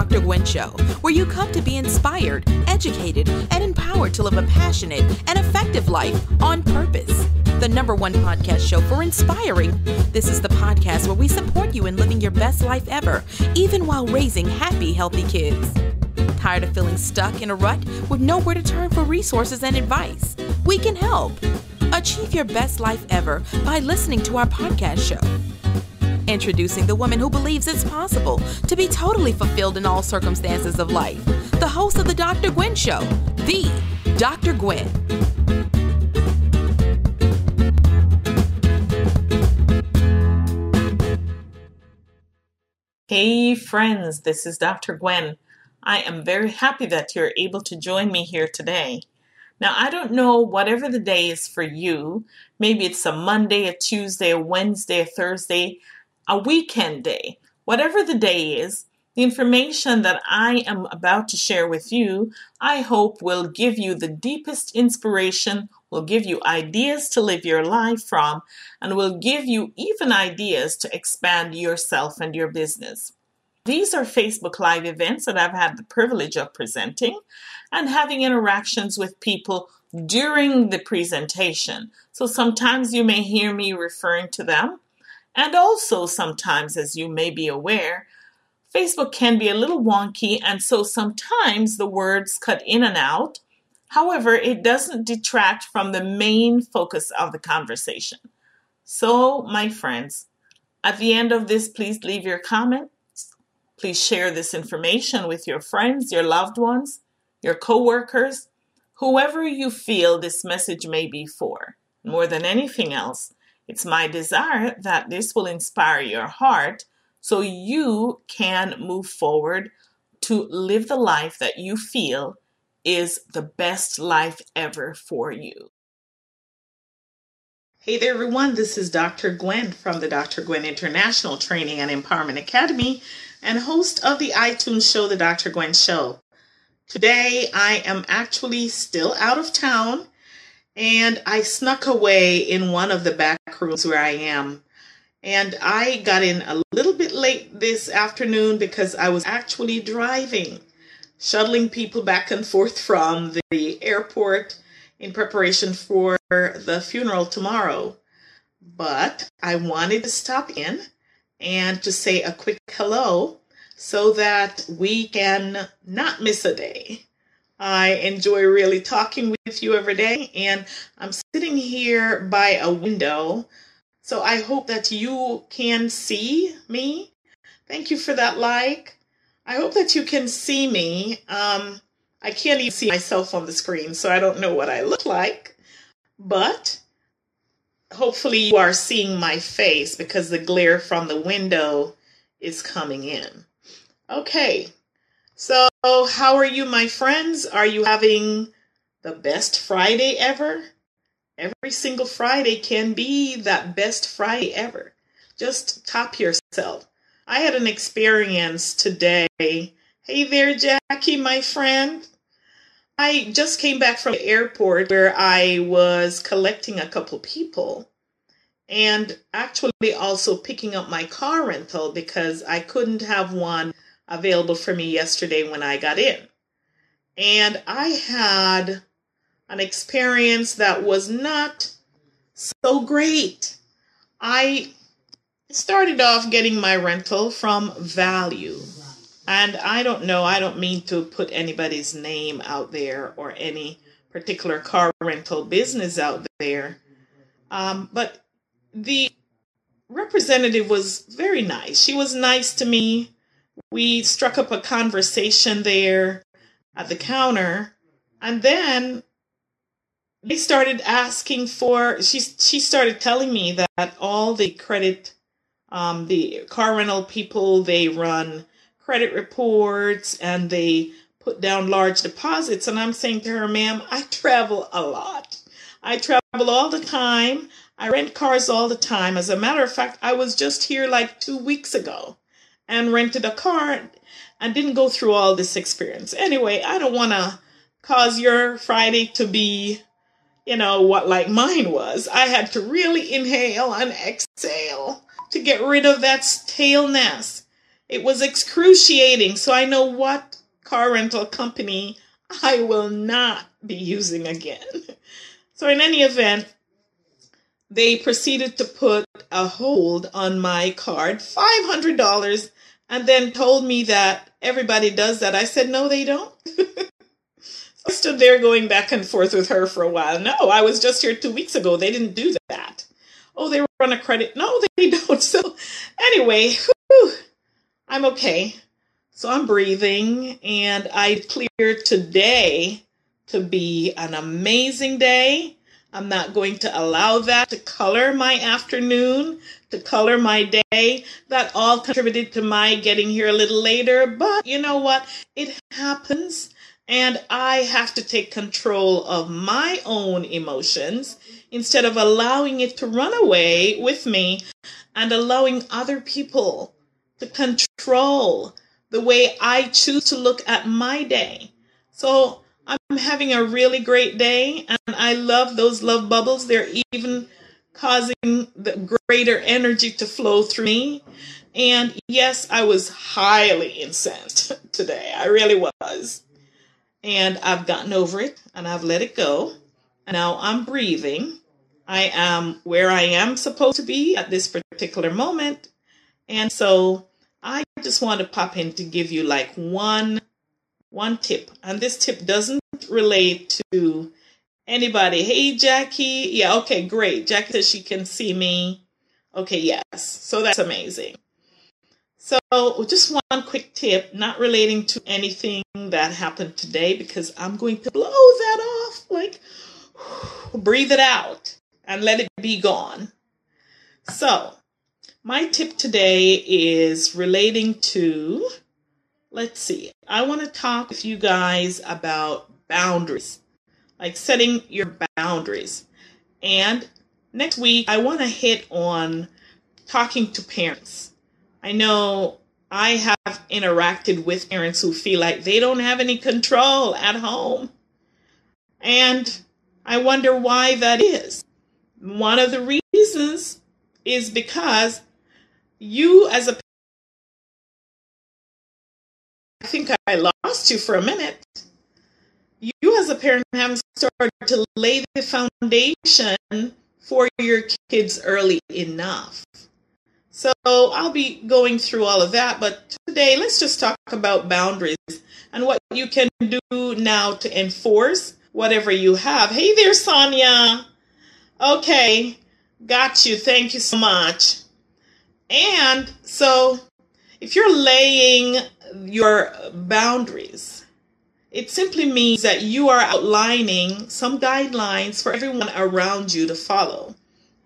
Dr. Gwen Show, where you come to be inspired, educated, and empowered to live a passionate and effective life on purpose. The number one podcast show for inspiring. This is the podcast where we support you in living your best life ever, even while raising happy, healthy kids. Tired of feeling stuck in a rut with nowhere to turn for resources and advice? We can help. Achieve your best life ever by listening to our podcast show. Introducing the woman who believes it's possible to be totally fulfilled in all circumstances of life. The host of The Dr. Gwen Show, the Dr. Gwen. Hey, friends, this is Dr. Gwen. I am very happy that you're able to join me here today. Now, I don't know whatever the day is for you. Maybe it's a Monday, a Tuesday, a Wednesday, a Thursday a weekend day, whatever the day is, the information that I am about to share with you, I hope will give you the deepest inspiration, will give you ideas to live your life from, and will give you even ideas to expand yourself and your business. These are Facebook Live events that I've had the privilege of presenting and having interactions with people during the presentation. So sometimes you may hear me referring to them and also, sometimes, as you may be aware, Facebook can be a little wonky, and so sometimes the words cut in and out. However, it doesn't detract from the main focus of the conversation. So, my friends, at the end of this, please leave your comments. Please share this information with your friends, your loved ones, your coworkers, whoever you feel this message may be for. More than anything else, it's my desire that this will inspire your heart so you can move forward to live the life that you feel is the best life ever for you. Hey there, everyone. This is Dr. Gwen from the Dr. Gwen International Training and Empowerment Academy and host of the iTunes show, The Dr. Gwen Show. Today, I am actually still out of town and I snuck away in one of the back rooms where I am. And I got in a little bit late this afternoon because I was actually driving, shuttling people back and forth from the airport in preparation for the funeral tomorrow. But I wanted to stop in and to say a quick hello so that we can not miss a day. I enjoy really talking with you every day, and I'm sitting here by a window. So I hope that you can see me. Thank you for that like. I hope that you can see me. Um, I can't even see myself on the screen, so I don't know what I look like. But hopefully, you are seeing my face because the glare from the window is coming in. Okay, so, Oh, how are you, my friends? Are you having the best Friday ever? Every single Friday can be that best Friday ever. Just top yourself. I had an experience today. Hey there, Jackie, my friend. I just came back from the airport where I was collecting a couple people and actually also picking up my car rental because I couldn't have one available for me yesterday when I got in. And I had an experience that was not so great. I started off getting my rental from Value. And I don't know, I don't mean to put anybody's name out there or any particular car rental business out there. Um, but the representative was very nice. She was nice to me we struck up a conversation there at the counter and then they started asking for she she started telling me that all the credit um, the car rental people they run credit reports and they put down large deposits and i'm saying to her ma'am i travel a lot. I travel all the time. I rent cars all the time. As a matter of fact i was just here like two weeks ago and rented a car and didn't go through all this experience. Anyway, I don't want to cause your Friday to be, you know, what like mine was. I had to really inhale and exhale to get rid of that staleness. It was excruciating. So I know what car rental company I will not be using again. So, in any event, they proceeded to put a hold on my card, $500, and then told me that everybody does that. I said, no, they don't. I stood there going back and forth with her for a while. No, I was just here two weeks ago. They didn't do that. Oh, they were on a credit. No, they don't. So, anyway, whew, I'm okay. So I'm breathing, and I clear today to be an amazing day. I'm not going to allow that to color my afternoon, to color my day. That all contributed to my getting here a little later. But you know what? It happens. And I have to take control of my own emotions instead of allowing it to run away with me and allowing other people to control the way I choose to look at my day. So I'm having a really great day, and I love those love bubbles. They're even causing the greater energy to flow through me. And yes, I was highly incensed today. I really was. And I've gotten over it and I've let it go. And now I'm breathing. I am where I am supposed to be at this particular moment. And so I just want to pop in to give you like one one tip. And this tip doesn't relate to anybody. Hey Jackie. Yeah, okay, great. Jackie says she can see me. Okay, yes. So that's amazing. So just one quick tip, not relating to anything that happened today, because I'm going to blow that off. Like breathe it out and let it be gone. So my tip today is relating to, let's see, I want to talk with you guys about boundaries, like setting your boundaries. And next week, I want to hit on talking to parents. I know I have interacted with parents who feel like they don't have any control at home. And I wonder why that is. One of the reasons is because you as a I think I lost you for a minute. As a parent haven't started to lay the foundation for your kids early enough. So I'll be going through all of that, but today let's just talk about boundaries and what you can do now to enforce whatever you have. Hey there, Sonia. Okay, got you. Thank you so much. And so, if you're laying your boundaries, it simply means that you are outlining some guidelines for everyone around you to follow.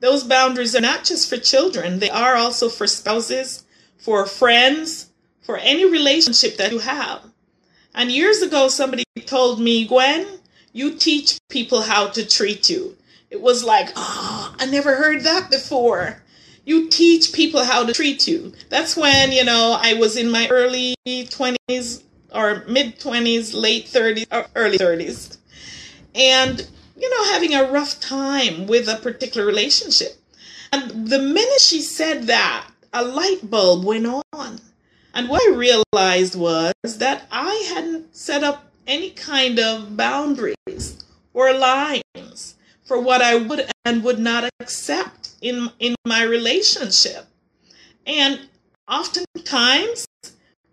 Those boundaries are not just for children, they are also for spouses, for friends, for any relationship that you have. And years ago, somebody told me, Gwen, you teach people how to treat you. It was like, oh, I never heard that before. You teach people how to treat you. That's when, you know, I was in my early 20s or mid 20s, late 30s, or early 30s. And, you know, having a rough time with a particular relationship. And the minute she said that, a light bulb went on. And what I realized was that I hadn't set up any kind of boundaries or lines for what I would and would not accept in in my relationship. And oftentimes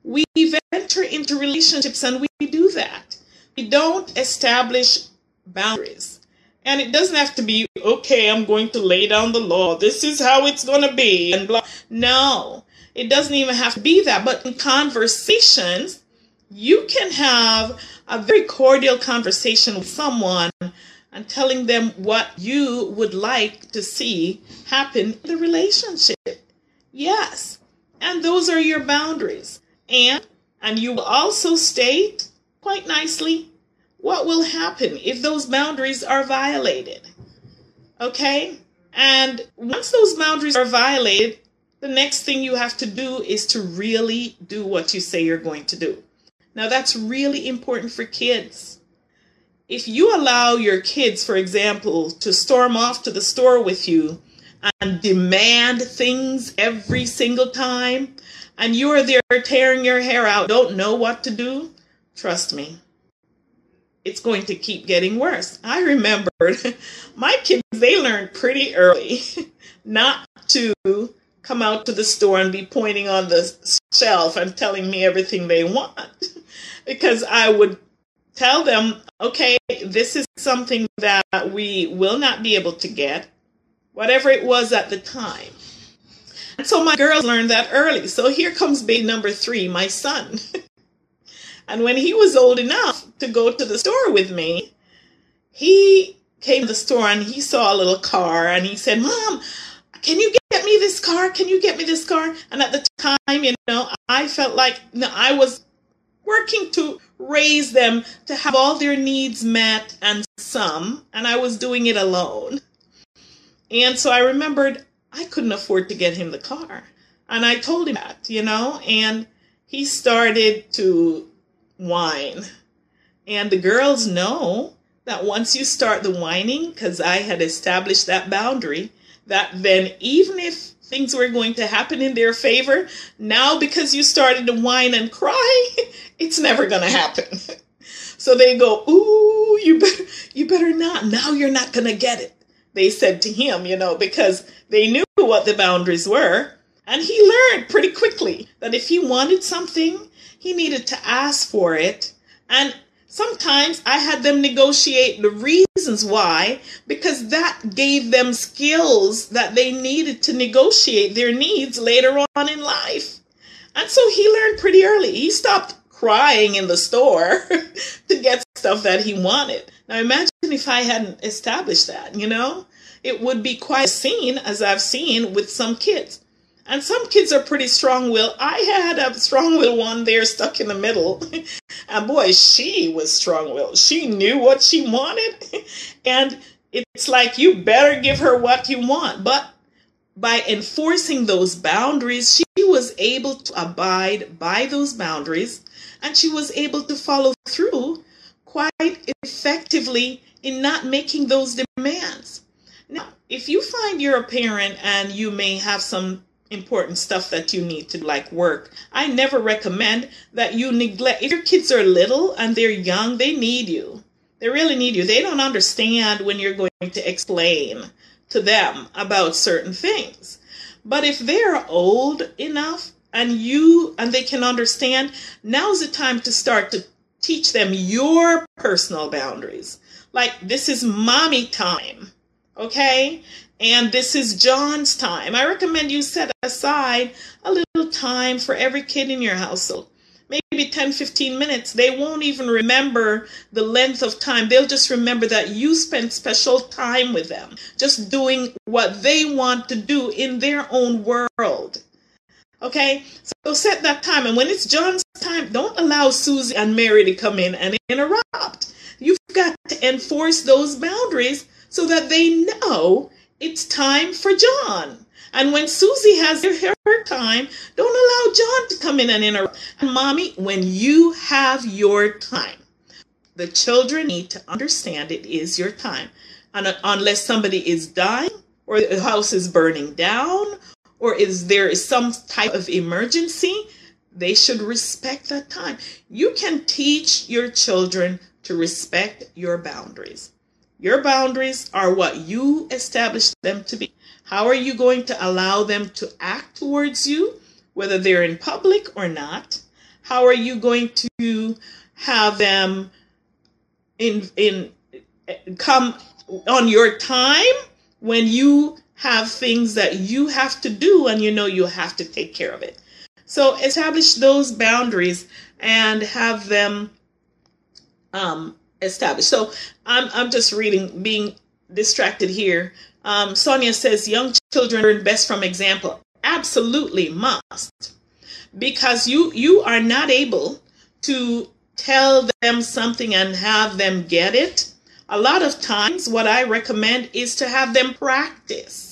we enter into relationships and we do that. We don't establish boundaries. And it doesn't have to be, okay, I'm going to lay down the law. This is how it's going to be. And blah. No, it doesn't even have to be that. But in conversations, you can have a very cordial conversation with someone and telling them what you would like to see happen in the relationship. Yes. And those are your boundaries. And and you will also state quite nicely what will happen if those boundaries are violated. Okay? And once those boundaries are violated, the next thing you have to do is to really do what you say you're going to do. Now, that's really important for kids if you allow your kids, for example, to storm off to the store with you and demand things every single time and you're there tearing your hair out, don't know what to do, trust me, it's going to keep getting worse. I remembered my kids, they learned pretty early not to come out to the store and be pointing on the shelf and telling me everything they want because I would tell them, okay, this is something that we will not be able to get, whatever it was at the time. So my girls learned that early. So here comes baby number three, my son. and when he was old enough to go to the store with me, he came to the store and he saw a little car and he said, Mom, can you get me this car? Can you get me this car? And at the time, you know, I felt like I was working to raise them to have all their needs met and some, and I was doing it alone. And so I remembered I couldn't afford to get him the car. And I told him that, you know, and he started to whine. And the girls know that once you start the whining, because I had established that boundary, that then even if things were going to happen in their favor, now because you started to whine and cry, it's never going to happen. so they go, "Ooh, you better you better not. Now you're not going to get it." They said to him, you know, because they knew what the boundaries were, and he learned pretty quickly that if he wanted something, he needed to ask for it. And Sometimes I had them negotiate the reasons why because that gave them skills that they needed to negotiate their needs later on in life. And so he learned pretty early. He stopped crying in the store to get stuff that he wanted. Now imagine if I hadn't established that, you know? It would be quite a scene as I've seen with some kids. And some kids are pretty strong willed. I had a strong willed one there stuck in the middle. and boy, she was strong willed. She knew what she wanted. and it's like you better give her what you want. But by enforcing those boundaries, she was able to abide by those boundaries and she was able to follow through quite effectively in not making those demands. Now, if you find you're a parent and you may have some important stuff that you need to like work. I never recommend that you neglect if your kids are little and they're young, they need you. They really need you. They don't understand when you're going to explain to them about certain things. But if they're old enough and you and they can understand, now's the time to start to teach them your personal boundaries. Like this is mommy time. Okay? And this is John's time. I recommend you set aside a little time for every kid in your household. Maybe 10, 15 minutes. They won't even remember the length of time. They'll just remember that you spent special time with them, just doing what they want to do in their own world. Okay? So set that time. And when it's John's time, don't allow Susie and Mary to come in and interrupt. You've got to enforce those boundaries so that they know it's time for John. And when Susie has her, her time, don't allow John to come in and interrupt. And mommy, when you have your time, the children need to understand it is your time. And uh, unless somebody is dying or the house is burning down or is there some type of emergency, they should respect that time. You can teach your children to respect your boundaries. Your boundaries are what you establish them to be. How are you going to allow them to act towards you, whether they're in public or not? How are you going to have them in in come on your time when you have things that you have to do and you know you have to take care of it. So establish those boundaries and have them um, established. So I'm I'm just reading, being distracted here. Um, Sonia says young children learn best from example. Absolutely must, because you you are not able to tell them something and have them get it. A lot of times, what I recommend is to have them practice.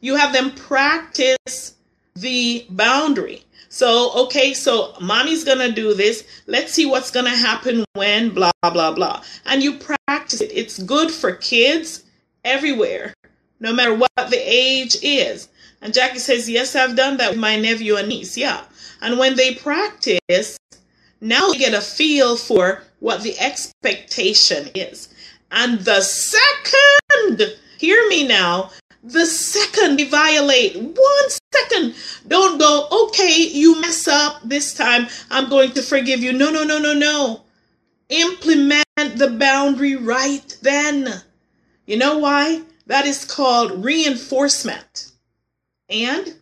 You have them practice the boundary. So, okay, so mommy's gonna do this. Let's see what's gonna happen when blah, blah, blah. And you practice it. It's good for kids everywhere, no matter what the age is. And Jackie says, Yes, I've done that with my nephew and niece. Yeah. And when they practice, now they get a feel for what the expectation is. And the second, hear me now, the second they violate, one second, don't go, okay, you mess up this time, I'm going to forgive you. No, no, no, no, no. Implement the boundary right then. You know why? That is called reinforcement. And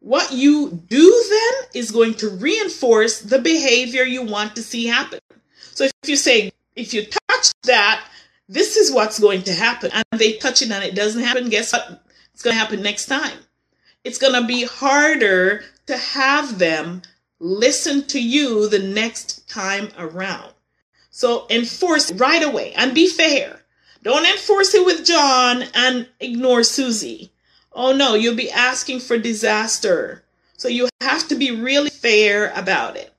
what you do then is going to reinforce the behavior you want to see happen. So if you say, if you touch that, this is what's going to happen, and they touch it and it doesn't happen, guess what? It's going to happen next time. It's going to be harder to have them listen to you the next time around. So enforce right away and be fair. Don't enforce it with John and ignore Susie. Oh no, you'll be asking for disaster. So you have to be really fair about it.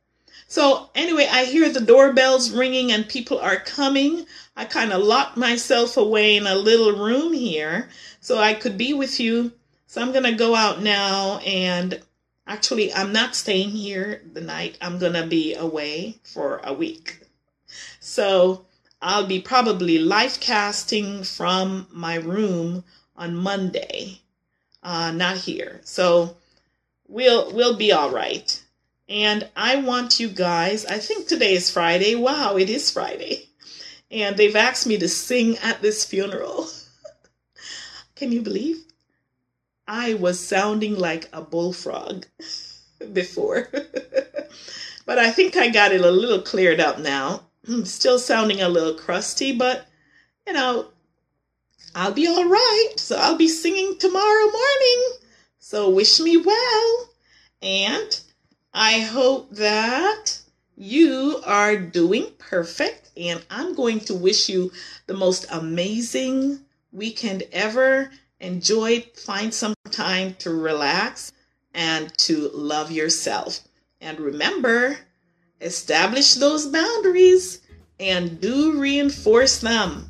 So anyway, I hear the doorbells ringing and people are coming. I kind of locked myself away in a little room here so I could be with you. So I'm going to go out now and actually I'm not staying here the night. I'm going to be away for a week. So I'll be probably live casting from my room on Monday, uh, not here. So we'll we'll be all right. And I want you guys. I think today is Friday. Wow, it is Friday, and they've asked me to sing at this funeral. Can you believe? I was sounding like a bullfrog before. but I think I got it a little cleared up now. Hmm, still sounding a little crusty, but you know, I'll be all right. So I'll be singing tomorrow morning. So wish me well. And I hope that you are doing perfect. And I'm going to wish you the most amazing weekend ever. Enjoy, find some time to relax and to love yourself. And remember, establish those boundaries and do reinforce them.